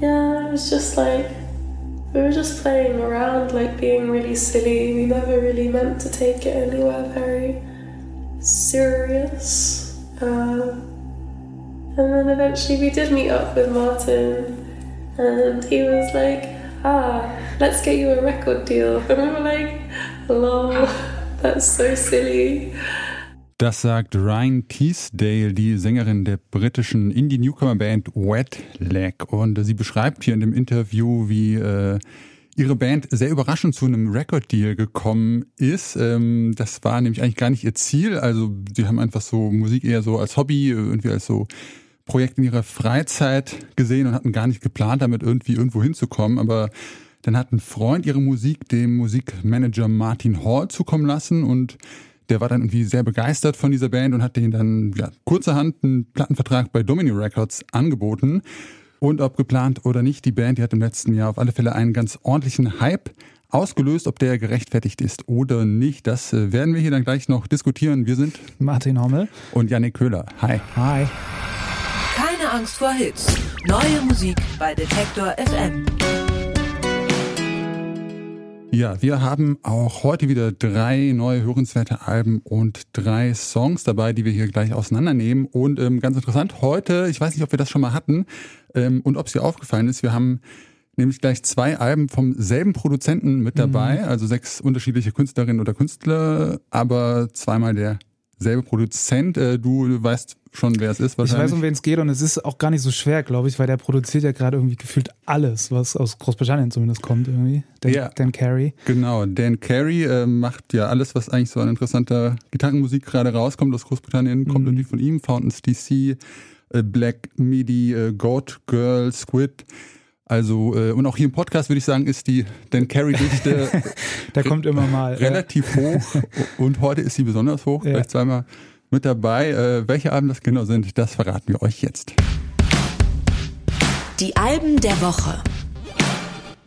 Yeah, it was just like we were just playing around, like being really silly. We never really meant to take it anywhere very serious. Uh, and then eventually we did meet up with Martin, and he was like, "Ah, let's get you a record deal." And we were like, "Lol, that's so silly." Das sagt Ryan Teasdale, die Sängerin der britischen Indie-Newcomer-Band Wet Leg. Und sie beschreibt hier in dem Interview, wie äh, ihre Band sehr überraschend zu einem Record-Deal gekommen ist. Ähm, das war nämlich eigentlich gar nicht ihr Ziel. Also sie haben einfach so Musik eher so als Hobby, irgendwie als so Projekt in ihrer Freizeit gesehen und hatten gar nicht geplant, damit irgendwie irgendwo hinzukommen. Aber dann hat ein Freund ihre Musik dem Musikmanager Martin Hall zukommen lassen und der war dann irgendwie sehr begeistert von dieser Band und hat denen dann ja, kurzerhand einen Plattenvertrag bei Domino Records angeboten. Und ob geplant oder nicht, die Band, die hat im letzten Jahr auf alle Fälle einen ganz ordentlichen Hype ausgelöst. Ob der gerechtfertigt ist oder nicht, das äh, werden wir hier dann gleich noch diskutieren. Wir sind Martin Hommel und Janik Köhler. Hi. Hi. Keine Angst vor Hits. Neue Musik bei Detektor FM. Ja, wir haben auch heute wieder drei neue hörenswerte Alben und drei Songs dabei, die wir hier gleich auseinandernehmen. Und ähm, ganz interessant, heute, ich weiß nicht, ob wir das schon mal hatten ähm, und ob es dir aufgefallen ist, wir haben nämlich gleich zwei Alben vom selben Produzenten mit dabei, mhm. also sechs unterschiedliche Künstlerinnen oder Künstler, aber zweimal der selbe Produzent. Äh, du weißt schon, wer es ist wahrscheinlich. Ich weiß, um wen es geht und es ist auch gar nicht so schwer, glaube ich, weil der produziert ja gerade irgendwie gefühlt alles, was aus Großbritannien zumindest kommt irgendwie. Dan, ja, Dan Carey. Genau, Dan Carey äh, macht ja alles, was eigentlich so an interessanter Gitarrenmusik gerade rauskommt aus Großbritannien, mhm. kommt irgendwie von ihm. Fountains DC, äh, Black Midi, äh, Goat Girl, Squid. Also, äh, und auch hier im Podcast würde ich sagen, ist die Dan Carey-Dichte. Der kommt immer mal. Relativ ja. hoch. Und heute ist sie besonders hoch, ja. gleich zweimal mit dabei. Äh, welche Alben das genau sind, das verraten wir euch jetzt. Die Alben der Woche.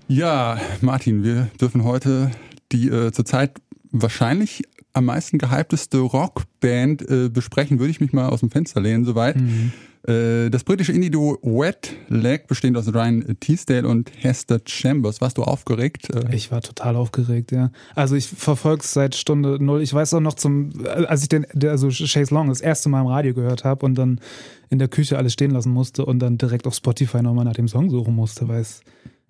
Ja, Martin, wir dürfen heute die äh, zurzeit wahrscheinlich am meisten gehypteste Rockband äh, besprechen, würde ich mich mal aus dem Fenster lehnen, soweit. Mhm. Äh, das britische Indie-Duo Wet Leg, bestehend aus Ryan Teasdale und Hester Chambers. Warst du aufgeregt? Äh, ich war total aufgeregt, ja. Also ich verfolge es seit Stunde null. Ich weiß auch noch zum, als ich den, also Chase Long das erste Mal im Radio gehört habe und dann in der Küche alles stehen lassen musste und dann direkt auf Spotify nochmal nach dem Song suchen musste, weil es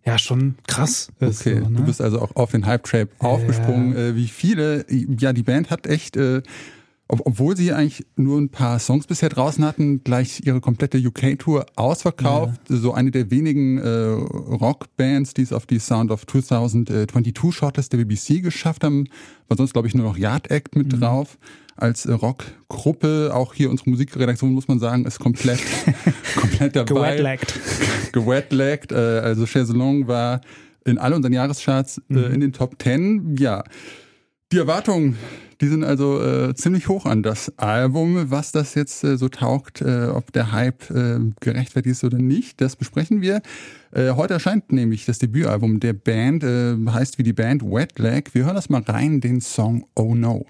ja schon krass ist. Okay, so, ne? du bist also auch auf den Hype-Trap aufgesprungen. Ja. Äh, wie viele, ja, die Band hat echt... Äh, ob, obwohl sie eigentlich nur ein paar Songs bisher draußen hatten, gleich ihre komplette UK-Tour ausverkauft. Ja. So eine der wenigen äh, Rockbands, die es auf die Sound of 2022 Shortlist der BBC geschafft haben. War sonst, glaube ich, nur noch Yard Act mit mhm. drauf. Als äh, Rockgruppe, auch hier unsere Musikredaktion, muss man sagen, ist komplett, komplett dabei. Gewetlaggt. Gewetlaggt. Äh, also Chaiselong war in all unseren Jahrescharts äh, mhm. in den Top Ten. Ja, die Erwartungen die sind also äh, ziemlich hoch an das Album. Was das jetzt äh, so taugt, äh, ob der Hype äh, gerechtfertigt ist oder nicht, das besprechen wir. Äh, heute erscheint nämlich das Debütalbum der Band, äh, heißt wie die Band Wet Leg. Wir hören das mal rein, den Song Oh No.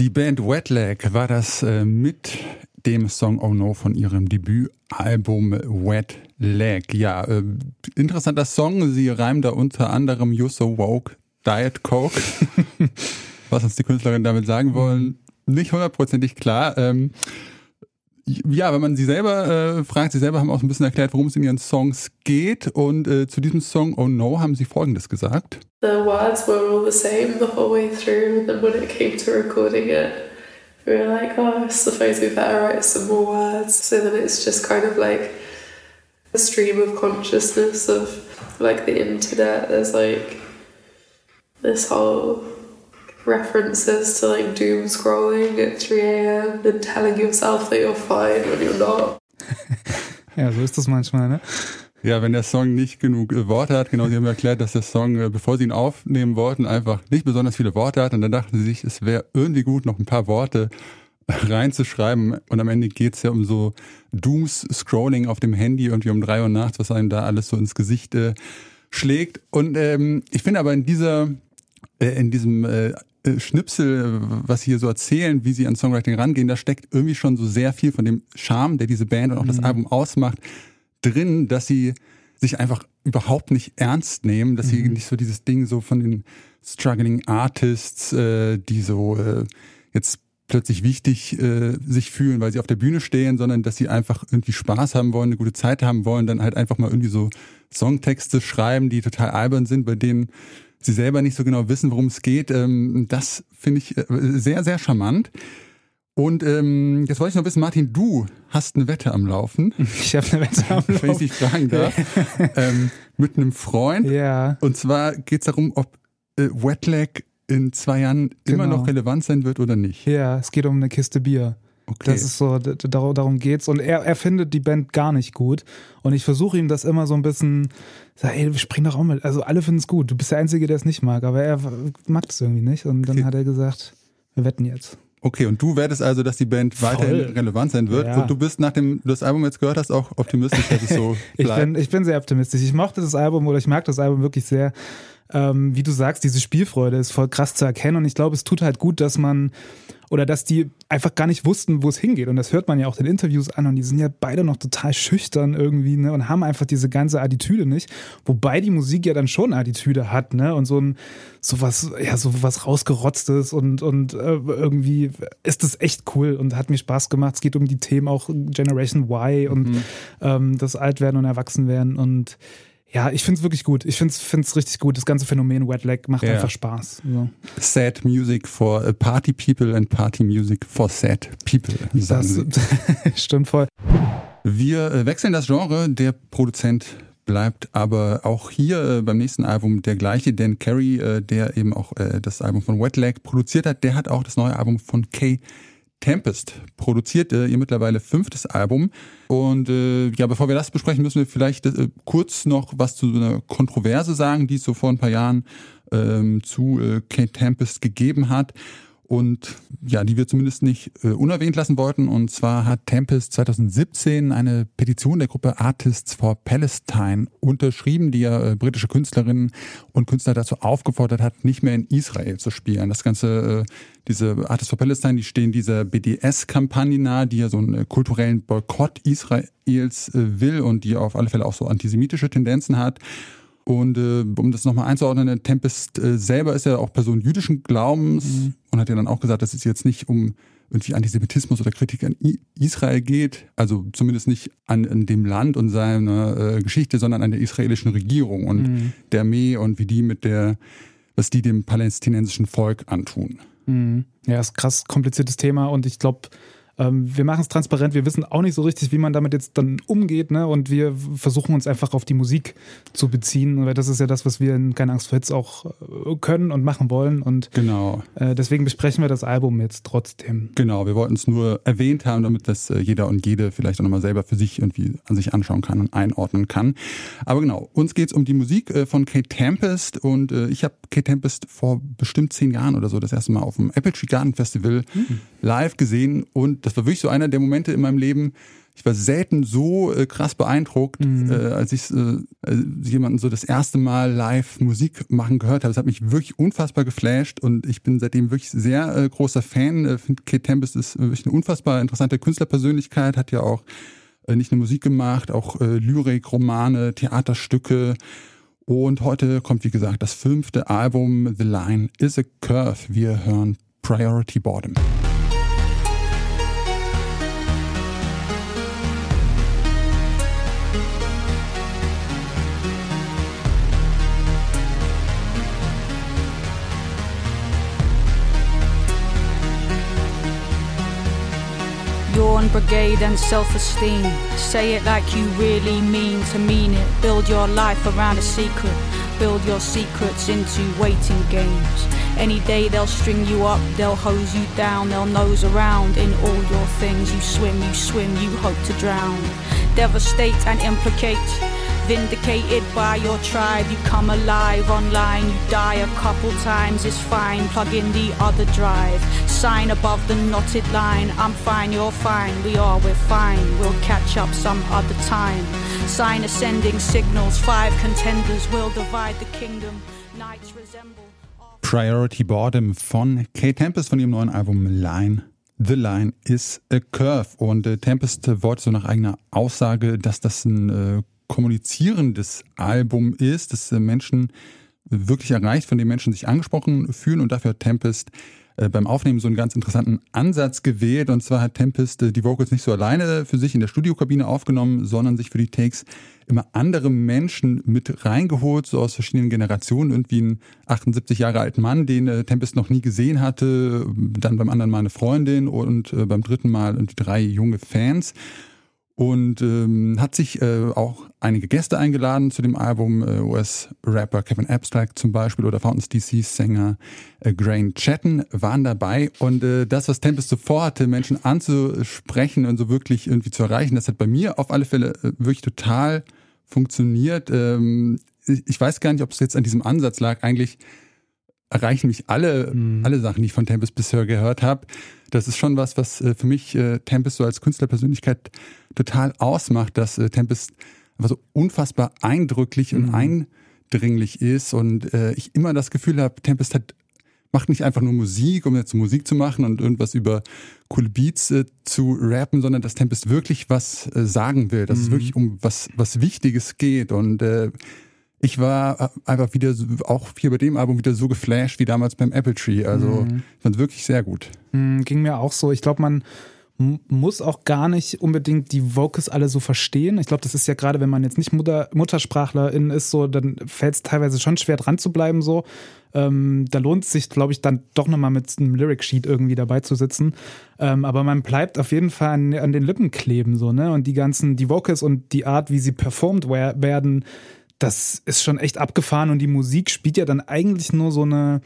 Die Band Wetlag war das äh, mit dem Song Oh No von ihrem Debütalbum Wet Leg. Ja, äh, interessanter Song. Sie reimen da unter anderem You So Woke Diet Coke. Was uns die Künstlerin damit sagen wollen, nicht hundertprozentig klar. Ähm, Ja, wenn man sie selber äh, fragt, sie selber haben auch ein bisschen erklärt, worum es in ihren Songs geht. Und äh, zu diesem Song Oh No haben sie Folgendes gesagt. The words were all the same the whole way through, and when it came to recording it, we were like, oh, I suppose we better write some more words. So then it's just kind of like a stream of consciousness of like the internet. There's like this whole references to like doom scrolling at 3 a.m. and telling yourself that you're fine when you're not. ja, so ist das manchmal, ne? Ja, wenn der Song nicht genug äh, Worte hat, genau, sie haben erklärt, dass der Song, äh, bevor sie ihn aufnehmen wollten, einfach nicht besonders viele Worte hat und dann dachten sie sich, es wäre irgendwie gut, noch ein paar Worte reinzuschreiben und am Ende geht's ja um so Dooms-Scrolling auf dem Handy irgendwie um drei Uhr nachts, was einem da alles so ins Gesicht äh, schlägt und ähm, ich finde aber in dieser, äh, in diesem äh, äh, Schnipsel, was sie hier so erzählen, wie sie an Songwriting rangehen, da steckt irgendwie schon so sehr viel von dem Charme, der diese Band und auch mhm. das Album ausmacht, drin, dass sie sich einfach überhaupt nicht ernst nehmen, dass mhm. sie nicht so dieses Ding so von den struggling Artists, äh, die so äh, jetzt plötzlich wichtig äh, sich fühlen, weil sie auf der Bühne stehen, sondern dass sie einfach irgendwie Spaß haben wollen, eine gute Zeit haben wollen, dann halt einfach mal irgendwie so Songtexte schreiben, die total albern sind, bei denen sie selber nicht so genau wissen, worum es geht. Ähm, das finde ich äh, sehr, sehr charmant. Und ähm, jetzt wollte ich noch wissen, Martin, du hast eine Wette am Laufen. Ich habe eine Wette am Laufen. Wenn ich dich fragen darf. ähm, mit einem Freund. Ja. Und zwar geht es darum, ob äh, Wetlag in zwei Jahren genau. immer noch relevant sein wird oder nicht. Ja, es geht um eine Kiste Bier. Okay. Das ist so, darum geht's. Und er, er findet die Band gar nicht gut. Und ich versuche ihm das immer so ein bisschen, sag, ey, spring doch auch mal. Also alle finden es gut. Du bist der Einzige, der es nicht mag. Aber er mag es irgendwie nicht. Und dann okay. hat er gesagt, wir wetten jetzt. Okay, und du wettest also, dass die Band Voll. weiterhin relevant sein wird. Ja. Und du bist, nachdem du das Album jetzt gehört hast, auch optimistisch, dass es so bleibt. ich, bin, ich bin sehr optimistisch. Ich mochte das Album oder ich mag das Album wirklich sehr. Ähm, wie du sagst, diese Spielfreude ist voll krass zu erkennen. Und ich glaube, es tut halt gut, dass man oder dass die einfach gar nicht wussten, wo es hingeht. Und das hört man ja auch in Interviews an und die sind ja beide noch total schüchtern irgendwie ne? und haben einfach diese ganze Attitüde nicht. Wobei die Musik ja dann schon Attitüde hat ne? und so ein sowas ja so was rausgerotztes und und äh, irgendwie ist das echt cool und hat mir Spaß gemacht. Es geht um die Themen auch Generation Y und mhm. ähm, das Altwerden und Erwachsenwerden und ja, ich finde es wirklich gut. Ich finde es richtig gut. Das ganze Phänomen Wet Leg macht ja. einfach Spaß. So. Sad Music for uh, Party People and Party Music for Sad People. Das stimmt voll. Wir äh, wechseln das Genre. Der Produzent bleibt aber auch hier äh, beim nächsten Album der gleiche. Dan Carey, äh, der eben auch das Album von Wet Leg produziert hat, der hat auch das neue Album von Kay Tempest produziert, äh, ihr mittlerweile fünftes Album. Und äh, ja, bevor wir das besprechen, müssen wir vielleicht äh, kurz noch was zu einer Kontroverse sagen, die es so vor ein paar Jahren ähm, zu äh, Kate Tempest gegeben hat und ja, die wir zumindest nicht äh, unerwähnt lassen wollten. Und zwar hat Tempest 2017 eine Petition der Gruppe Artists for Palestine unterschrieben, die ja äh, britische Künstlerinnen und Künstler dazu aufgefordert hat, nicht mehr in Israel zu spielen. Das Ganze, äh, diese Artists for Palestine, die stehen dieser BDS-Kampagne nahe, die ja so einen äh, kulturellen Boykott Israels äh, will und die auf alle Fälle auch so antisemitische Tendenzen hat. Und äh, um das nochmal einzuordnen, der Tempest äh, selber ist ja auch Person jüdischen Glaubens mhm. und hat ja dann auch gesagt, dass es jetzt nicht um irgendwie Antisemitismus oder Kritik an Israel geht, also zumindest nicht an, an dem Land und seiner äh, Geschichte, sondern an der israelischen Regierung und mhm. der Armee und wie die mit der, was die dem palästinensischen Volk antun. Mhm. Ja, ist krass kompliziertes Thema und ich glaube, ähm, wir machen es transparent, wir wissen auch nicht so richtig, wie man damit jetzt dann umgeht, ne? Und wir versuchen uns einfach auf die Musik zu beziehen, weil das ist ja das, was wir in Keine Angst vor Hits auch äh, können und machen wollen. Und genau. Äh, deswegen besprechen wir das Album jetzt trotzdem. Genau, wir wollten es nur erwähnt haben, damit das äh, jeder und jede vielleicht auch nochmal selber für sich irgendwie an sich anschauen kann und einordnen kann. Aber genau, uns geht es um die Musik äh, von Kate Tempest und äh, ich habe Kate Tempest vor bestimmt zehn Jahren oder so das erste Mal auf dem Apple Tree Garden Festival mhm. live gesehen und das war wirklich so einer der Momente in meinem Leben, ich war selten so äh, krass beeindruckt, mhm. äh, als ich äh, jemanden so das erste Mal live Musik machen gehört habe. Es hat mich wirklich unfassbar geflasht und ich bin seitdem wirklich sehr äh, großer Fan. Äh, finde Kate Tempest ist wirklich eine unfassbar interessante Künstlerpersönlichkeit, hat ja auch äh, nicht nur Musik gemacht, auch äh, Lyrik, Romane, Theaterstücke. Und heute kommt, wie gesagt, das fünfte Album The Line is a Curve. Wir hören Priority Boredom. Yawn brigade and self esteem. Say it like you really mean to mean it. Build your life around a secret. Build your secrets into waiting games. Any day they'll string you up, they'll hose you down, they'll nose around in all your things. You swim, you swim, you hope to drown. Devastate and implicate vindicated by your tribe. You come alive online, you die a couple times, it's fine. Plug in the other drive. Sign above the knotted line. I'm fine, you're fine, we are, we're fine. We'll catch up some other time. Sign ascending signals, five contenders will divide the kingdom. Nights resemble. Priority Boredom von Kate Tempest von ihrem neuen Album Line. The Line is a Curve. Und äh, Tempest äh, wollte so nach eigener Aussage, dass das ein äh, kommunizierendes Album ist, das äh, Menschen wirklich erreicht, von dem Menschen sich angesprochen fühlen und dafür hat Tempest äh, beim Aufnehmen so einen ganz interessanten Ansatz gewählt. Und zwar hat Tempest äh, die Vocals nicht so alleine für sich in der Studiokabine aufgenommen, sondern sich für die Takes immer andere Menschen mit reingeholt, so aus verschiedenen Generationen. Irgendwie ein 78 Jahre alten Mann, den Tempest noch nie gesehen hatte, dann beim anderen Mal eine Freundin und beim dritten Mal drei junge Fans und ähm, hat sich äh, auch einige Gäste eingeladen zu dem Album, äh, US-Rapper Kevin Abstract zum Beispiel oder Fountains DC-Sänger äh, Grain Chatton waren dabei und äh, das, was Tempest so vorhatte, Menschen anzusprechen und so wirklich irgendwie zu erreichen, das hat bei mir auf alle Fälle äh, wirklich total funktioniert. Ähm, ich weiß gar nicht, ob es jetzt an diesem Ansatz lag. Eigentlich erreichen mich alle, mhm. alle Sachen, die ich von Tempest bisher gehört habe. Das ist schon was, was äh, für mich äh, Tempest so als Künstlerpersönlichkeit total ausmacht, dass äh, Tempest einfach so unfassbar eindrücklich mhm. und eindringlich ist und ich immer das Gefühl habe, Tempest hat macht nicht einfach nur Musik, um jetzt Musik zu machen und irgendwas über coole Beats äh, zu rappen, sondern dass Tempest wirklich was äh, sagen will, dass mhm. es wirklich um was, was Wichtiges geht. Und äh, ich war einfach wieder auch hier bei dem Album wieder so geflasht wie damals beim Apple Tree. Also mhm. ich fand wirklich sehr gut. Mhm, ging mir auch so. Ich glaube, man muss auch gar nicht unbedingt die Vocals alle so verstehen. Ich glaube, das ist ja gerade, wenn man jetzt nicht Mutter, Muttersprachlerin ist, so, dann fällt es teilweise schon schwer dran zu bleiben. So, ähm, da lohnt es sich, glaube ich, dann doch nochmal mit einem Lyric Sheet irgendwie dabei zu sitzen. Ähm, aber man bleibt auf jeden Fall an, an, den Lippen kleben, so ne. Und die ganzen, die Vocals und die Art, wie sie performt werden, das ist schon echt abgefahren und die Musik spielt ja dann eigentlich nur so eine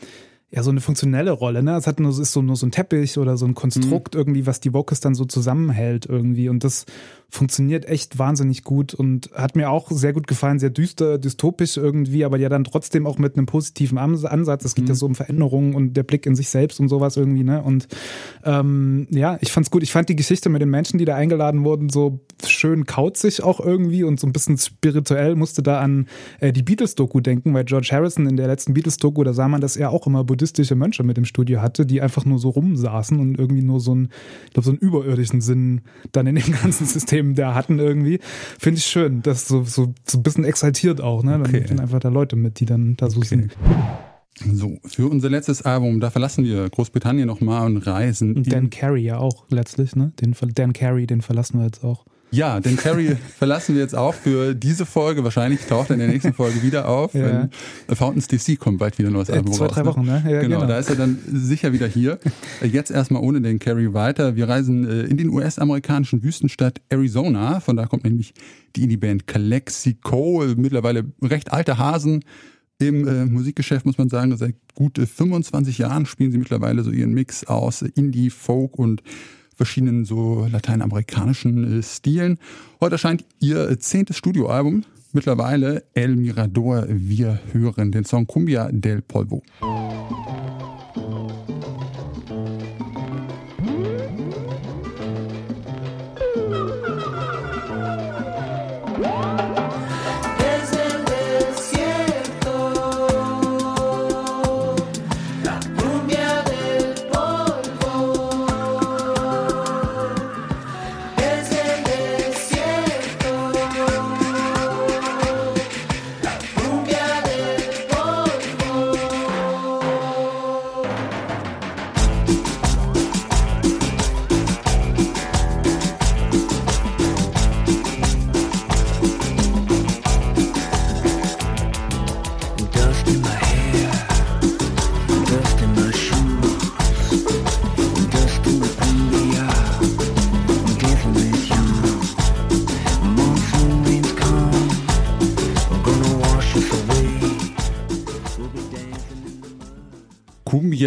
ja so eine funktionelle Rolle, ne? Es hat nur ist so nur so ein Teppich oder so ein Konstrukt mhm. irgendwie, was die Vocals dann so zusammenhält irgendwie und das funktioniert echt wahnsinnig gut und hat mir auch sehr gut gefallen, sehr düster, dystopisch irgendwie, aber ja dann trotzdem auch mit einem positiven Ansatz. Es geht mhm. ja so um Veränderungen und der Blick in sich selbst und sowas irgendwie, ne? Und ähm, ja, ich fand's gut. Ich fand die Geschichte mit den Menschen, die da eingeladen wurden, so schön kauzig auch irgendwie und so ein bisschen spirituell. Musste da an äh, die Beatles-Doku denken, weil George Harrison in der letzten Beatles-Doku, da sah man, dass er auch immer buddhistische Mönche mit im Studio hatte, die einfach nur so rumsaßen und irgendwie nur so einen, ich glaube, so einen überirdischen Sinn dann in dem ganzen System da hatten irgendwie. Finde ich schön. Das so, so, so ein bisschen exaltiert auch, ne? Dann okay. sind einfach da Leute mit, die dann da so okay. sind. So, für unser letztes Album, da verlassen wir Großbritannien nochmal und reisen. Und Dan Carey ja auch letztlich, ne? Den, Dan Carey, den verlassen wir jetzt auch. Ja, den Carrie verlassen wir jetzt auch für diese Folge. Wahrscheinlich taucht er in der nächsten Folge wieder auf. Ja. Fountains DC kommt bald wieder ein neues Album Zwei, raus. Zwei, drei Wochen, ne? Ja, genau, genau, da ist er dann sicher wieder hier. Jetzt erstmal ohne den Carrie weiter. Wir reisen äh, in den US-amerikanischen Wüstenstadt Arizona. Von da kommt nämlich die Indie-Band Calexico. Mittlerweile recht alte Hasen im äh, Musikgeschäft, muss man sagen. Seit gut 25 Jahren spielen sie mittlerweile so ihren Mix aus Indie, Folk und verschiedenen so lateinamerikanischen äh, Stilen. Heute erscheint ihr zehntes Studioalbum. Mittlerweile El Mirador. Wir hören den Song Cumbia del Polvo.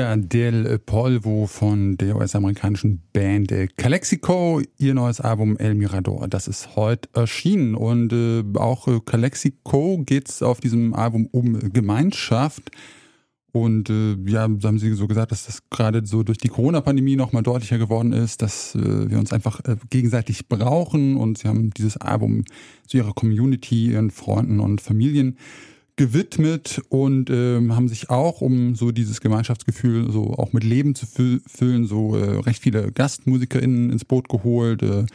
Cumbia del Polvo von der US-amerikanischen Band Calexico. Ihr neues Album El Mirador, das ist heute erschienen. Und äh, auch äh, Calexico geht es auf diesem Album um Gemeinschaft. Und äh, ja, haben sie so gesagt, dass das gerade so durch die Corona-Pandemie nochmal deutlicher geworden ist, dass äh, wir uns einfach äh, gegenseitig brauchen. Und sie haben dieses Album zu ihrer Community, ihren Freunden und Familien gewidmet und ähm, haben sich auch, um so dieses Gemeinschaftsgefühl so auch mit Leben zu fü füllen, so äh, recht viele GastmusikerInnen ins Boot geholt, äh,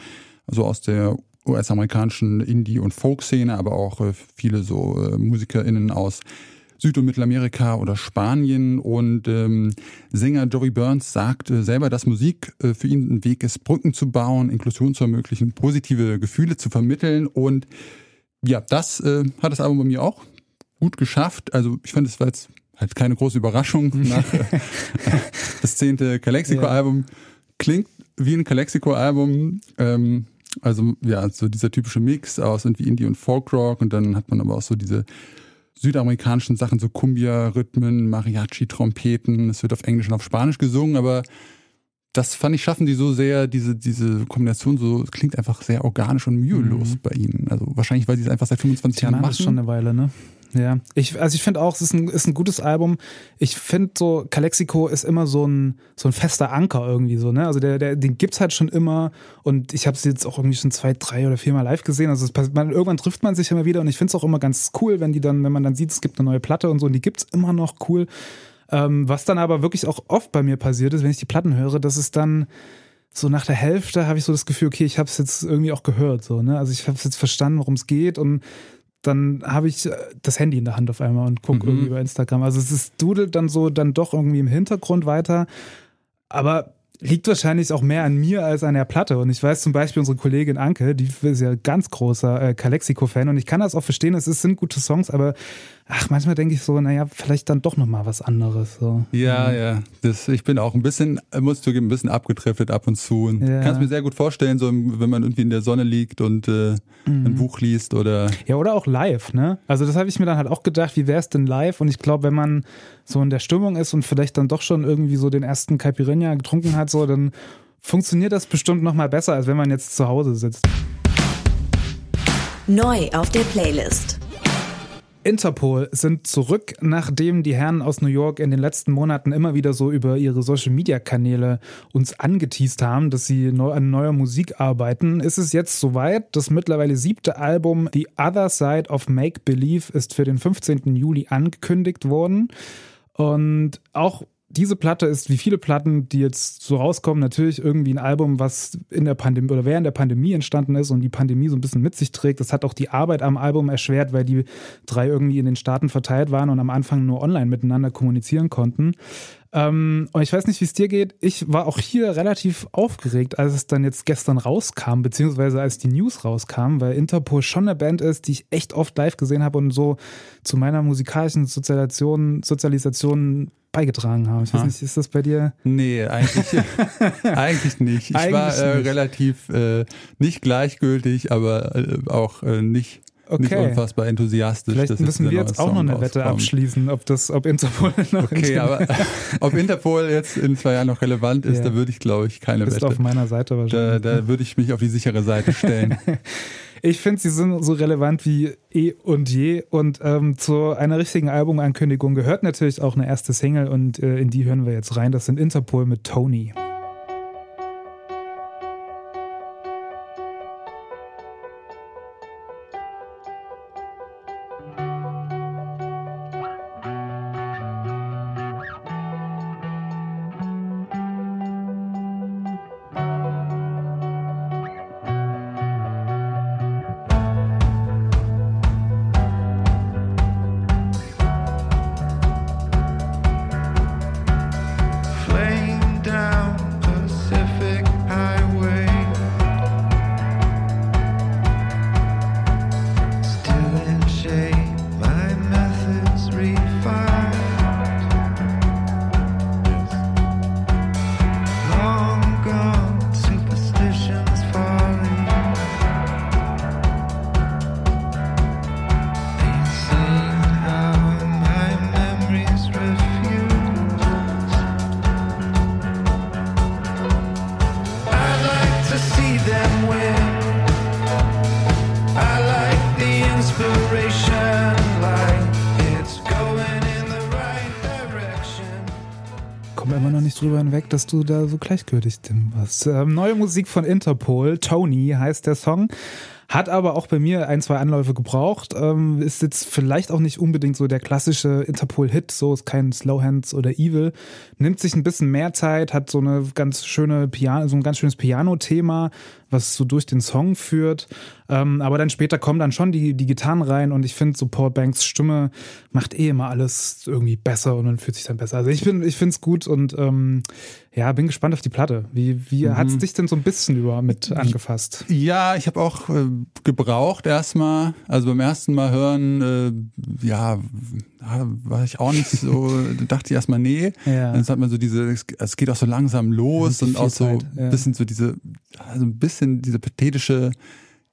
also aus der US-amerikanischen Indie- und Folk-Szene, aber auch äh, viele so äh, MusikerInnen aus Süd- und Mittelamerika oder Spanien. Und ähm, Sänger Joey Burns sagt äh, selber, dass Musik äh, für ihn ein Weg ist, Brücken zu bauen, Inklusion zu ermöglichen, positive Gefühle zu vermitteln. Und ja, das äh, hat das Album bei mir auch gut geschafft. Also ich fand, es war jetzt halt keine große Überraschung nach äh, das zehnte Calexico-Album. Klingt wie ein Calexico-Album. Ähm, also ja, so dieser typische Mix aus irgendwie Indie und Folkrock und dann hat man aber auch so diese südamerikanischen Sachen, so Cumbia-Rhythmen, Mariachi-Trompeten. Es wird auf Englisch und auf Spanisch gesungen, aber das fand ich, schaffen die so sehr, diese, diese Kombination so, klingt einfach sehr organisch und mühelos mhm. bei ihnen. Also wahrscheinlich, weil sie es einfach seit 25 Jahren machen. Das schon eine Weile, ne? Ja, ich, also ich finde auch, es ist ein, ist ein gutes Album. Ich finde so, Calexico ist immer so ein, so ein fester Anker irgendwie so, ne? Also der, der, den gibt's halt schon immer und ich habe es jetzt auch irgendwie schon zwei, drei oder viermal live gesehen. Also es, man, irgendwann trifft man sich immer wieder und ich finde es auch immer ganz cool, wenn die dann, wenn man dann sieht, es gibt eine neue Platte und so und die gibt's immer noch cool. Ähm, was dann aber wirklich auch oft bei mir passiert ist, wenn ich die Platten höre, dass es dann so nach der Hälfte habe ich so das Gefühl, okay, ich habe es jetzt irgendwie auch gehört, so, ne? Also ich habe jetzt verstanden, worum es geht und dann habe ich äh, das Handy in der Hand auf einmal und gucke mhm. irgendwie über Instagram. Also es ist, dudelt dann so dann doch irgendwie im Hintergrund weiter. Aber liegt wahrscheinlich auch mehr an mir als an der Platte. Und ich weiß zum Beispiel unsere Kollegin Anke, die ist ja ganz großer äh, Calexico-Fan und ich kann das auch verstehen, es sind gute Songs, aber ach, manchmal denke ich so, naja, vielleicht dann doch nochmal was anderes. So. Ja, ja, ja. Das, ich bin auch ein bisschen, muss zugeben, ein bisschen abgetrifft ab und zu. Und ja. Kannst mir sehr gut vorstellen, so wenn man irgendwie in der Sonne liegt und äh, mhm. ein Buch liest oder. Ja, oder auch live, ne? Also das habe ich mir dann halt auch gedacht, wie wäre es denn live? Und ich glaube, wenn man so in der Stimmung ist und vielleicht dann doch schon irgendwie so den ersten Caipirinha getrunken hat, so, dann funktioniert das bestimmt nochmal besser, als wenn man jetzt zu Hause sitzt. Neu auf der Playlist. Interpol sind zurück, nachdem die Herren aus New York in den letzten Monaten immer wieder so über ihre Social-Media-Kanäle uns angeteased haben, dass sie an neuer Musik arbeiten. Ist es jetzt soweit? Das mittlerweile siebte Album The Other Side of Make Believe ist für den 15. Juli angekündigt worden. Und auch diese Platte ist wie viele Platten, die jetzt so rauskommen, natürlich irgendwie ein Album, was in der Pandemie oder während der Pandemie entstanden ist und die Pandemie so ein bisschen mit sich trägt. Das hat auch die Arbeit am Album erschwert, weil die drei irgendwie in den Staaten verteilt waren und am Anfang nur online miteinander kommunizieren konnten. Ähm, und ich weiß nicht, wie es dir geht. Ich war auch hier relativ aufgeregt, als es dann jetzt gestern rauskam, beziehungsweise als die News rauskam, weil Interpol schon eine Band ist, die ich echt oft live gesehen habe und so zu meiner musikalischen Sozialisation, Sozialisation beigetragen haben. Ich weiß nicht, ist das bei dir? Nee, eigentlich, eigentlich nicht. Ich eigentlich war äh, relativ äh, nicht gleichgültig, aber äh, auch äh, nicht Okay. Nicht unfassbar enthusiastisch. Vielleicht müssen wir jetzt auch noch eine Wette abschließen, ob das, ob Interpol noch Okay, aber ob Interpol jetzt in zwei Jahren noch relevant ist, ja. da würde ich, glaube ich, keine Bist Wette. auf meiner Seite wahrscheinlich. Da, da würde ich mich auf die sichere Seite stellen. ich finde, sie sind so relevant wie eh und je. Und ähm, zu einer richtigen Albumankündigung gehört natürlich auch eine erste Single und äh, in die hören wir jetzt rein. Das sind Interpol mit Tony. Hinweg, dass du da so gleichgültig warst. Ähm, neue Musik von Interpol, Tony heißt der Song. Hat aber auch bei mir ein, zwei Anläufe gebraucht. Ähm, ist jetzt vielleicht auch nicht unbedingt so der klassische Interpol-Hit, so ist kein Slowhands oder Evil. Nimmt sich ein bisschen mehr Zeit, hat so eine ganz schöne Piano, so ein ganz schönes Piano-Thema, was so durch den Song führt. Ähm, aber dann später kommen dann schon die, die Gitarren rein und ich finde, so Paul Banks Stimme macht eh immer alles irgendwie besser und man fühlt sich dann besser. Also ich bin, ich finde es gut und ähm, ja, bin gespannt auf die Platte. Wie, wie mhm. hat es dich denn so ein bisschen über mit angefasst? Ja, ich habe auch äh, gebraucht erstmal. Also beim ersten Mal hören, äh, ja, war ich auch nicht so, dachte ich erstmal, nee. Ja. Dann hat man so diese, es geht auch so langsam los und auch so ein ja. bisschen so diese, also ein bisschen diese pathetische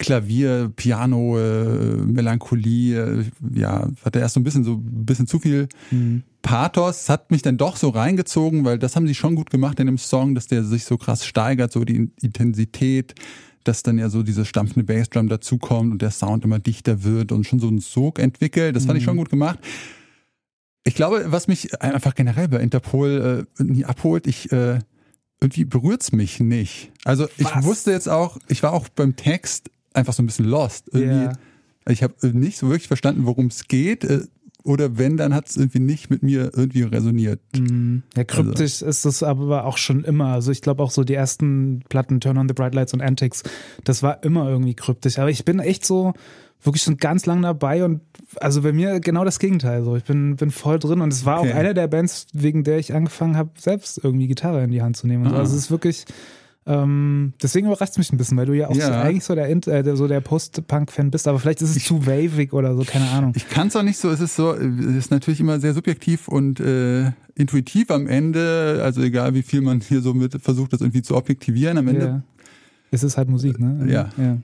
Klavier, Piano, äh, Melancholie, äh, ja, hatte erst so ein bisschen so ein bisschen zu viel mhm. Pathos, hat mich dann doch so reingezogen, weil das haben sie schon gut gemacht in dem Song, dass der sich so krass steigert, so die Intensität, dass dann ja so diese stampfende Bassdrum dazukommt und der Sound immer dichter wird und schon so einen Sog entwickelt. Das fand mhm. ich schon gut gemacht. Ich glaube, was mich einfach generell bei Interpol äh, nie abholt, ich äh, irgendwie berührt's mich nicht. Also ich was? wusste jetzt auch, ich war auch beim Text einfach so ein bisschen lost. Irgendwie, yeah. Ich habe nicht so wirklich verstanden, worum es geht. Äh, oder wenn, dann hat es irgendwie nicht mit mir irgendwie resoniert. Mm. Ja, kryptisch also. ist es aber auch schon immer. Also ich glaube auch so die ersten Platten, Turn on the Bright Lights und Antics, das war immer irgendwie kryptisch. Aber ich bin echt so wirklich schon ganz lang dabei und also bei mir genau das Gegenteil. So, ich bin, bin voll drin und es war okay. auch eine der Bands, wegen der ich angefangen habe, selbst irgendwie Gitarre in die Hand zu nehmen. Ah. Also es ist wirklich ähm, deswegen überrascht es mich ein bisschen, weil du ja auch ja. So, eigentlich so der, äh, so der Post-Punk-Fan bist, aber vielleicht ist es ich, zu wavig oder so, keine Ahnung. Ich kann es auch nicht so, es ist so, es ist natürlich immer sehr subjektiv und äh, intuitiv am Ende, also egal wie viel man hier so mit versucht, das irgendwie zu objektivieren, am Ende. Ja. Es ist halt Musik, ne? Ja. ja.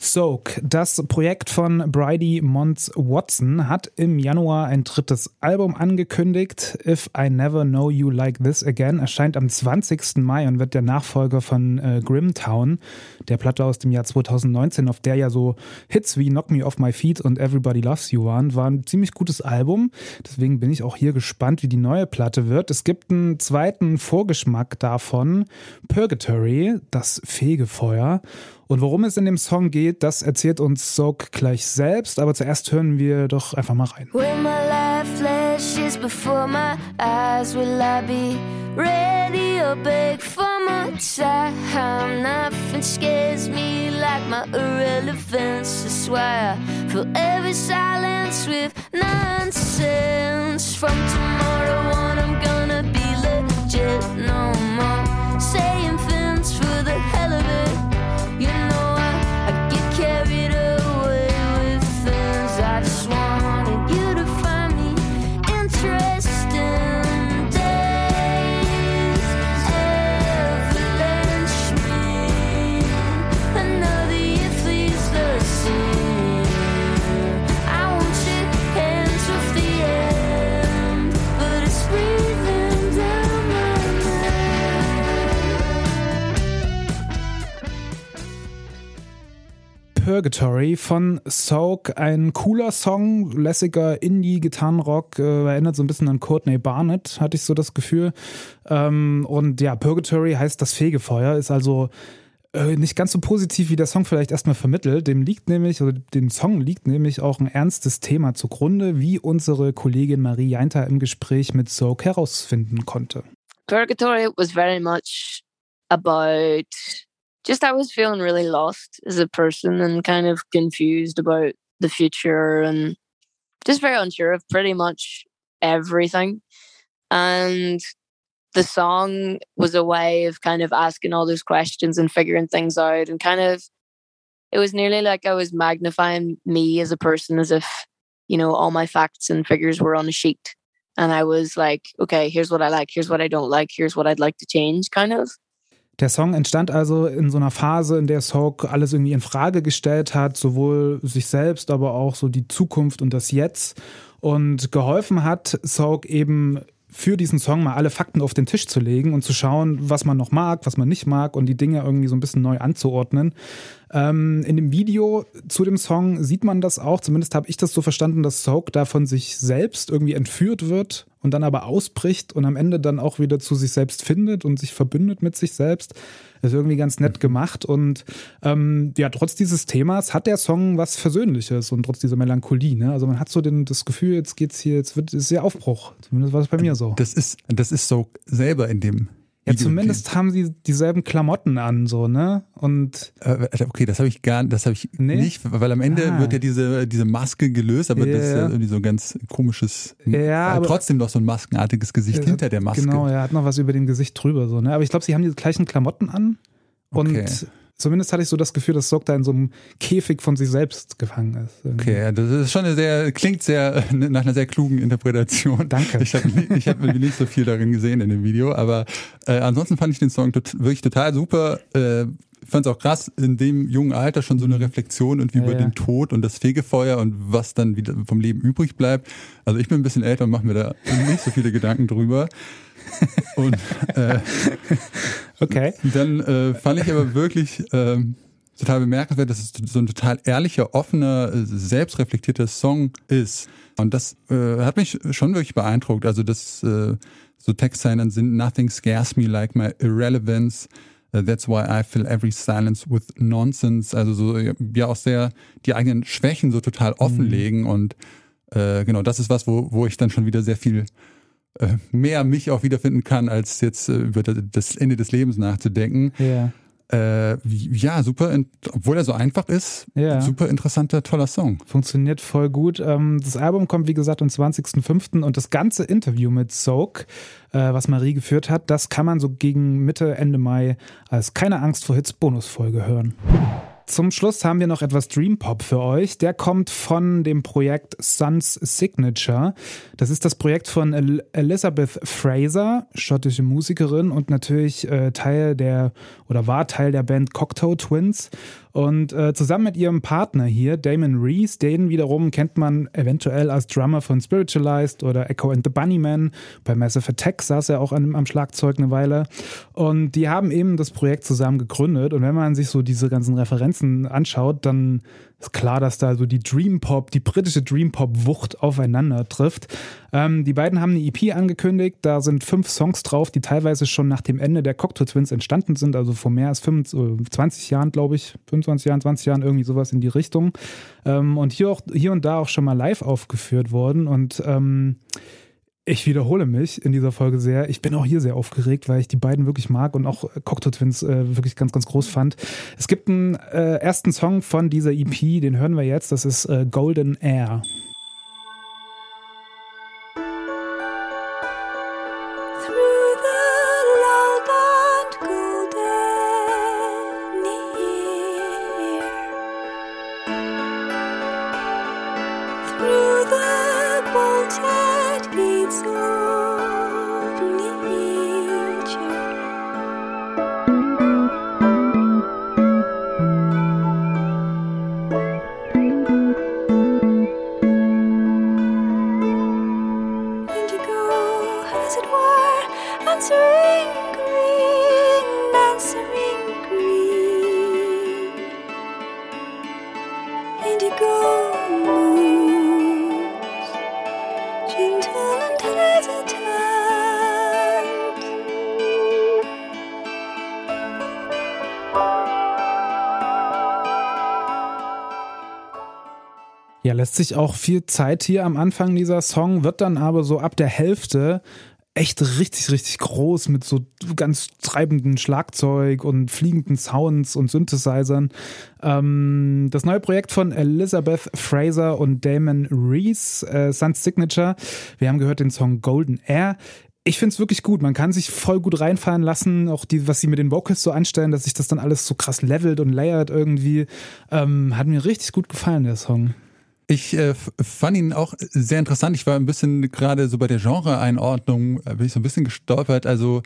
Soak, das Projekt von Bridie Mons Watson, hat im Januar ein drittes Album angekündigt. If I Never Know You Like This Again erscheint am 20. Mai und wird der Nachfolger von äh, Grimtown, der Platte aus dem Jahr 2019, auf der ja so Hits wie Knock Me Off My Feet und Everybody Loves You waren. War ein ziemlich gutes Album. Deswegen bin ich auch hier gespannt, wie die neue Platte wird. Es gibt einen zweiten Vorgeschmack davon. Purgatory, das Fegefeuer. Und worum es in dem Song geht, das erzählt uns Soak gleich selbst, aber zuerst hören wir doch einfach mal rein. When my life flashes before my eyes, will I be ready or beg for more time? Nothing scares me like my irrelevance. That's why I fill every silence with nonsense. From tomorrow on, I'm gonna be Purgatory von Soak. Ein cooler Song, lässiger Indie-Gitarrenrock, äh, erinnert so ein bisschen an Courtney Barnett, hatte ich so das Gefühl. Ähm, und ja, Purgatory heißt das Fegefeuer, ist also äh, nicht ganz so positiv, wie der Song vielleicht erstmal vermittelt. Dem liegt nämlich, oder dem Song liegt nämlich auch ein ernstes Thema zugrunde, wie unsere Kollegin Marie Jainter im Gespräch mit Soak herausfinden konnte. Purgatory was very much about just I was feeling really lost as a person and kind of confused about the future and just very unsure of pretty much everything. And the song was a way of kind of asking all those questions and figuring things out and kind of it was nearly like I was magnifying me as a person as if, you know, all my facts and figures were on a sheet. And I was like, okay, here's what I like, here's what I don't like, here's what I'd like to change, kind of. Der Song entstand also in so einer Phase, in der Soak alles irgendwie in Frage gestellt hat, sowohl sich selbst, aber auch so die Zukunft und das Jetzt. Und geholfen hat Soak eben für diesen Song mal alle Fakten auf den Tisch zu legen und zu schauen, was man noch mag, was man nicht mag und die Dinge irgendwie so ein bisschen neu anzuordnen. Ähm, in dem Video zu dem Song sieht man das auch, zumindest habe ich das so verstanden, dass Soak da von sich selbst irgendwie entführt wird und dann aber ausbricht und am Ende dann auch wieder zu sich selbst findet und sich verbündet mit sich selbst. Ist irgendwie ganz nett gemacht und ähm, ja, trotz dieses Themas hat der Song was Versöhnliches und trotz dieser Melancholie. Ne? Also man hat so den, das Gefühl, jetzt geht's hier, jetzt wird es ja Aufbruch. Zumindest war es bei mir so. Das ist, das ist so selber in dem ja, zumindest haben sie dieselben Klamotten an, so, ne? Und äh, okay, das habe ich gar das habe ich nee? nicht, weil am Ende ah. wird ja diese, diese Maske gelöst, aber yeah. das ist ja irgendwie so ein ganz komisches, ja, aber trotzdem noch so ein maskenartiges Gesicht hinter der Maske. Genau, er hat noch was über dem Gesicht drüber, so, ne? Aber ich glaube, sie haben die gleichen Klamotten an. Und okay zumindest hatte ich so das Gefühl, dass Sok da in so einem Käfig von sich selbst gefangen ist. Okay, das ist schon eine sehr, klingt sehr nach einer sehr klugen Interpretation. Danke. Ich habe ich hab nicht so viel darin gesehen in dem Video, aber äh, ansonsten fand ich den Song tot, wirklich total super. Äh, fand es auch krass, in dem jungen Alter schon so eine Reflexion irgendwie ja, über ja. den Tod und das Fegefeuer und was dann wieder vom Leben übrig bleibt. Also ich bin ein bisschen älter und mache mir da nicht so viele Gedanken drüber. Und äh, okay. dann äh, fand ich aber wirklich äh, total bemerkenswert, dass es so ein total ehrlicher, offener, selbstreflektierter Song ist. Und das äh, hat mich schon wirklich beeindruckt. Also dass äh, so Textzeilen sind Nothing scares me like my irrelevance. Uh, that's why I fill every silence with nonsense. Also so ja auch sehr die eigenen Schwächen so total offenlegen. Mhm. Und äh, genau, das ist was, wo, wo ich dann schon wieder sehr viel äh, mehr mich auch wiederfinden kann, als jetzt äh, über das Ende des Lebens nachzudenken. Ja. Äh, ja, super, obwohl er so einfach ist, ja. super interessanter, toller Song. Funktioniert voll gut. Ähm, das Album kommt, wie gesagt, am 20.05. und das ganze Interview mit Soak, was Marie geführt hat, das kann man so gegen Mitte, Ende Mai als Keine Angst vor Hits Bonusfolge hören. Zum Schluss haben wir noch etwas Dream Pop für euch. Der kommt von dem Projekt Sun's Signature. Das ist das Projekt von El Elizabeth Fraser, schottische Musikerin und natürlich äh, Teil der oder war Teil der Band Cocktail Twins. Und äh, zusammen mit ihrem Partner hier, Damon Reese, den wiederum kennt man eventuell als Drummer von Spiritualized oder Echo and the Bunnyman. Bei Massive Attack saß er auch an, am Schlagzeug eine Weile. Und die haben eben das Projekt zusammen gegründet. Und wenn man sich so diese ganzen Referenzen anschaut, dann ist klar, dass da so die Dream Pop, die britische Dream Pop Wucht aufeinander trifft. Ähm, die beiden haben eine EP angekündigt, da sind fünf Songs drauf, die teilweise schon nach dem Ende der Cocktail Twins entstanden sind, also vor mehr als 25, 20 Jahren, glaube ich, 25 Jahren, 20 Jahren, irgendwie sowas in die Richtung. Ähm, und hier, auch, hier und da auch schon mal live aufgeführt worden und ähm, ich wiederhole mich in dieser Folge sehr. Ich bin auch hier sehr aufgeregt, weil ich die beiden wirklich mag und auch Cocteau Twins äh, wirklich ganz, ganz groß fand. Es gibt einen äh, ersten Song von dieser EP, den hören wir jetzt. Das ist äh, Golden Air. Lässt sich auch viel Zeit hier am Anfang dieser Song, wird dann aber so ab der Hälfte echt richtig, richtig groß mit so ganz treibenden Schlagzeug und fliegenden Sounds und Synthesizern. Ähm, das neue Projekt von Elizabeth Fraser und Damon Reese, äh, Sun's Signature. Wir haben gehört den Song Golden Air. Ich finde es wirklich gut. Man kann sich voll gut reinfallen lassen. Auch die, was sie mit den Vocals so anstellen, dass sich das dann alles so krass levelt und layert irgendwie. Ähm, hat mir richtig gut gefallen, der Song. Ich äh, fand ihn auch sehr interessant. Ich war ein bisschen gerade so bei der Genre-Einordnung, äh, bin ich so ein bisschen gestolpert. Also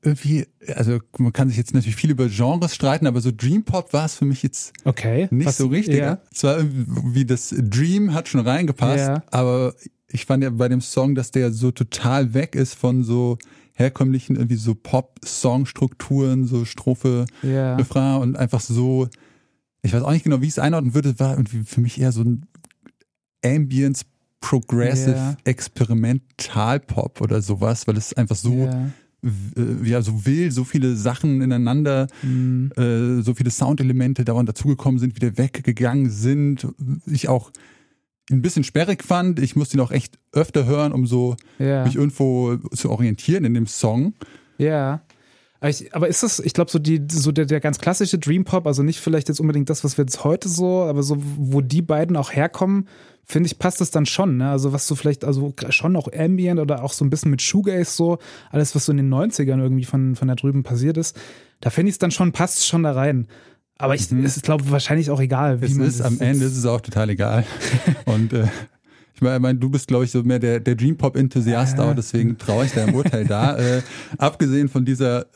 irgendwie, also man kann sich jetzt natürlich viel über Genres streiten, aber so Dream Pop war es für mich jetzt okay, nicht was, so richtig. Ja. Zwar wie das Dream hat schon reingepasst, ja. aber ich fand ja bei dem Song, dass der so total weg ist von so herkömmlichen irgendwie so Pop-Song-Strukturen, so Strophe, ja. Refrain und einfach so, ich weiß auch nicht genau, wie ich es einordnen würde, war irgendwie für mich eher so ein Ambience Progressive Ja. Experimentalpop oder sowas, weil es einfach so Ja. w- ja so wild, so viele Sachen ineinander, Mhm. äh, so viele Soundelemente dauernd dazugekommen sind, wieder weggegangen sind. Ich auch ein bisschen sperrig fand. Ich musste ihn auch echt öfter hören, um so Ja. mich irgendwo zu orientieren in dem Song. Ja. Aber, ich, aber ist das, ich glaube, so die, so der, der ganz klassische Dream Pop, also nicht vielleicht jetzt unbedingt das, was wir jetzt heute so, aber so, wo die beiden auch herkommen, finde ich, passt das dann schon, ne? Also was so vielleicht, also schon auch Ambient oder auch so ein bisschen mit Shoegaze so, alles, was so in den 90ern irgendwie von, von da drüben passiert ist, da finde ich es dann schon, passt schon da rein. Aber ich, es ist, glaube ich, wahrscheinlich auch egal, wie Mhm. Es man ist am Ende ist es auch total egal. Und äh, ich meine, du bist, glaube ich, so mehr der, der Dream Pop-Enthusiast, Ja. aber deswegen traue ich deinem Urteil da. Äh, abgesehen von dieser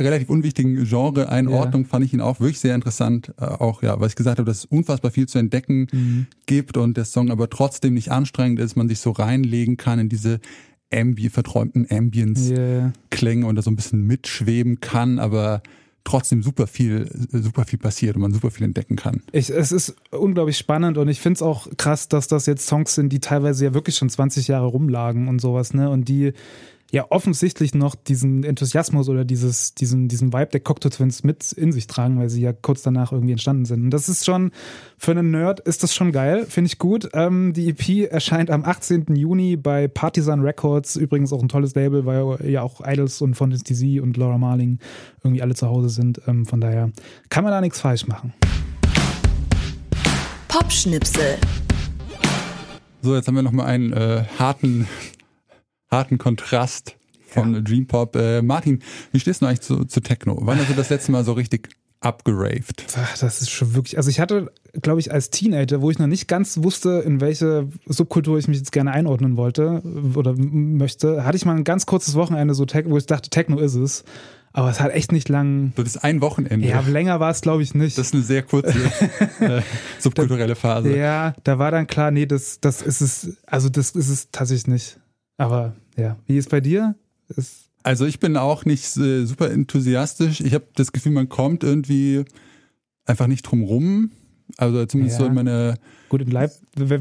relativ unwichtigen Genre-Einordnung fand ich ihn auch wirklich sehr interessant. Äh, auch ja, weil ich gesagt habe, dass es unfassbar viel zu entdecken Mhm. gibt und der Song aber trotzdem nicht anstrengend ist, man sich so reinlegen kann in diese Ambi verträumten Ambience-Klänge Ja. und da so ein bisschen mitschweben kann, aber trotzdem super viel, super viel passiert und man super viel entdecken kann. Ich, es ist unglaublich spannend und ich finde es auch krass, dass das jetzt Songs sind, die teilweise ja wirklich schon 20 Jahre rumlagen und sowas, ne? Und die ja offensichtlich noch diesen Enthusiasmus oder dieses, diesen, diesen Vibe der Cocteau Twins mit in sich tragen, weil sie ja kurz danach irgendwie entstanden sind. Und das ist schon, für einen Nerd ist das schon geil, finde ich gut. Ähm, die EP erscheint am 18. Juni bei Partisan Records, übrigens auch ein tolles Label, weil ja auch Idols und von DZ und Laura Marling irgendwie alle zu Hause sind. Ähm, von daher kann man da nichts falsch machen. Popschnipsel. So, jetzt haben wir nochmal einen äh, harten, harten Kontrast von Dream Pop. Äh, Martin, wie stehst du eigentlich zu, zu Techno? Wann hast du das letzte Mal so richtig abgeraved? Das ist schon wirklich. Also ich hatte, glaube ich, als Teenager, wo ich noch nicht ganz wusste, in welche Subkultur ich mich jetzt gerne einordnen wollte oder m- möchte, hatte ich mal ein ganz kurzes Wochenende, so wo ich dachte, Techno ist es. Aber es hat echt nicht lang. So, das ist ein Wochenende. Ja, länger war es, glaube ich, nicht. das ist eine sehr kurze äh, subkulturelle Phase. ja, da war dann klar, nee, das, das ist es, also das ist es tatsächlich nicht. Aber ja, wie ist bei dir? Ist, Also ich bin auch nicht äh, super enthusiastisch. Ich habe das Gefühl, man kommt irgendwie einfach nicht drum rum. Also zumindest Ja. so in meiner gut in Leip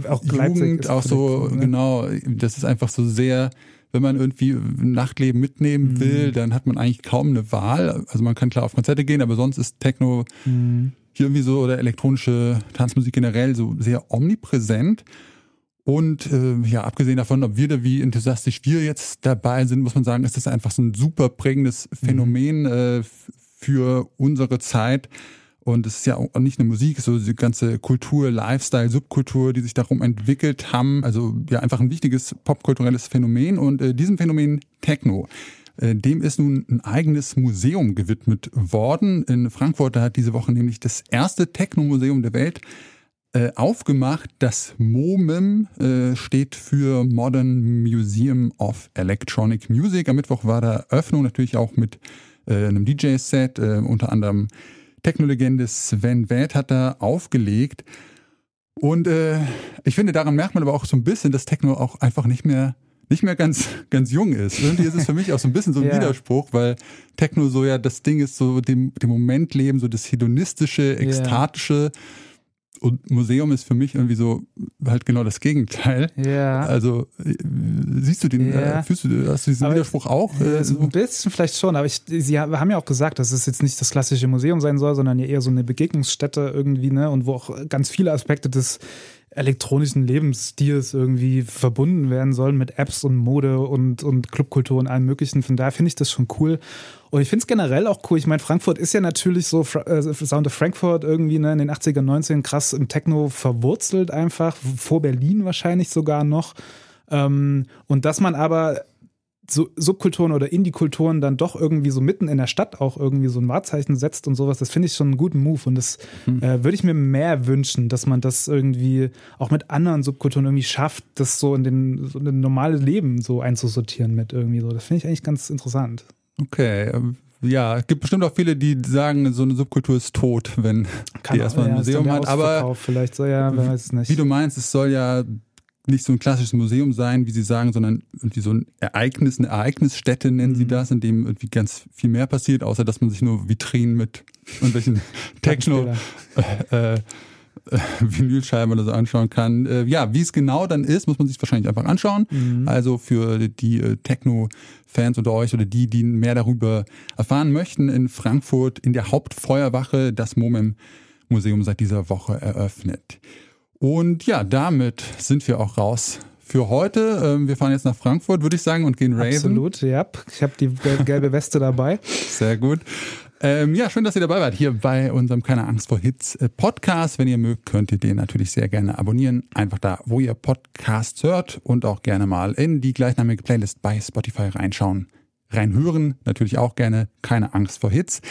auch Leipzig Jugend auch so, ne? genau, das ist einfach so sehr, wenn man irgendwie Nachtleben mitnehmen Mhm. will, dann hat man eigentlich kaum eine Wahl. Also man kann klar auf Konzerte gehen, aber sonst ist Techno Mhm. hier irgendwie so oder elektronische Tanzmusik generell so sehr omnipräsent. Und äh, ja, abgesehen davon, ob wir da wie enthusiastisch wir jetzt dabei sind, muss man sagen, ist das einfach so ein super prägendes Phänomen äh, f- für unsere Zeit. Und es ist ja auch nicht nur Musik, so die ganze Kultur, Lifestyle, Subkultur, die sich darum entwickelt haben. Also ja, einfach ein wichtiges popkulturelles Phänomen. Und äh, diesem Phänomen Techno, äh, dem ist nun ein eigenes Museum gewidmet worden. In Frankfurt, da hat diese Woche nämlich das erste Techno-Museum der Welt äh, aufgemacht. Das MOMIM äh, steht für Modern Museum of Electronic Music. Am Mittwoch war da Öffnung, natürlich auch mit äh, einem DJ-Set, äh, unter anderem Technolegende Sven Väth hat da aufgelegt. Und äh, ich finde, daran merkt man aber auch so ein bisschen, dass Techno auch einfach nicht mehr nicht mehr ganz ganz jung ist. Irgendwie ist es für mich auch so ein bisschen so ein Ja. Widerspruch, weil Techno so ja das Ding ist, so dem, dem Momentleben, so das hedonistische, ekstatische. Und Museum ist für mich irgendwie so halt genau das Gegenteil. Ja. Also äh, siehst du den, Ja. äh, fühlst du, hast du diesen Aber- Widerspruch auch? Äh, so? ein bisschen vielleicht schon, aber ich, sie haben ja auch gesagt, dass es jetzt nicht das klassische Museum sein soll, sondern ja eher so eine Begegnungsstätte irgendwie, ne? Und wo auch ganz viele Aspekte des elektronischen Lebensstils irgendwie verbunden werden sollen mit Apps und Mode und, und Clubkultur und allem möglichen. Von daher finde ich das schon cool. Und ich finde es generell auch cool. Ich meine, Frankfurt ist ja natürlich so, äh, Sound of Frankfurt irgendwie ne, in den 80er, 90ern krass im Techno verwurzelt einfach, vor Berlin wahrscheinlich sogar noch. Ähm, und dass man aber so Subkulturen oder Indie-Kulturen dann doch irgendwie so mitten in der Stadt auch irgendwie so ein Wahrzeichen setzt und sowas, das finde ich schon einen guten Move. Und das äh, würde ich mir mehr wünschen, dass man das irgendwie auch mit anderen Subkulturen irgendwie schafft, das so in den so in ein normales Leben so einzusortieren mit irgendwie so. Das finde ich eigentlich ganz interessant. Okay. ähm, Ja, es gibt bestimmt auch viele, die sagen, so eine Subkultur ist tot, wenn die erstmal ein ja, dann Museum hat. Aber vielleicht so, ja, wer weiß nicht. wie du meinst, es soll ja nicht so ein klassisches Museum sein, wie sie sagen, sondern irgendwie so ein Ereignis, eine Ereignisstätte nennen Mhm. sie das, in dem irgendwie ganz viel mehr passiert, außer dass man sich nur Vitrinen mit irgendwelchen Techno äh, äh, Vinylscheibe oder so anschauen kann. Äh, ja, wie es genau dann ist, muss man sich wahrscheinlich einfach anschauen. Mhm. Also für die äh, Techno-Fans unter euch oder die, die mehr darüber erfahren möchten, in Frankfurt in der Hauptfeuerwache das MOMEM Museum seit dieser Woche eröffnet. Und ja, damit sind wir auch raus für heute. Ähm, wir fahren jetzt nach Frankfurt, würde ich sagen, und gehen Raven. Absolut, ja. Ich habe die gelbe Weste dabei. Sehr gut. Ähm, ja, schön, dass ihr dabei wart hier bei unserem Keine Angst vor Hits äh, Podcast. Wenn ihr mögt, könnt ihr den natürlich sehr gerne abonnieren. Einfach da, wo ihr Podcasts hört und auch gerne mal in die gleichnamige Playlist bei Spotify reinschauen, reinhören. Natürlich auch gerne Keine Angst vor Hits.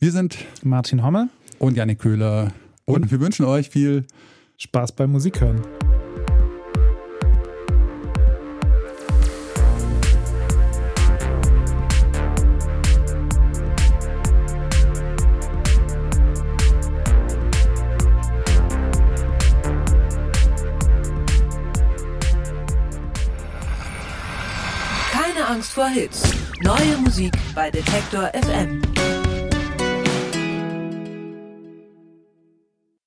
Wir sind Martin Homme und Janik Köhler und, und wir wünschen euch viel Spaß beim Musik hören. Keine Angst vor Hits. Neue Musik bei Detektor FM.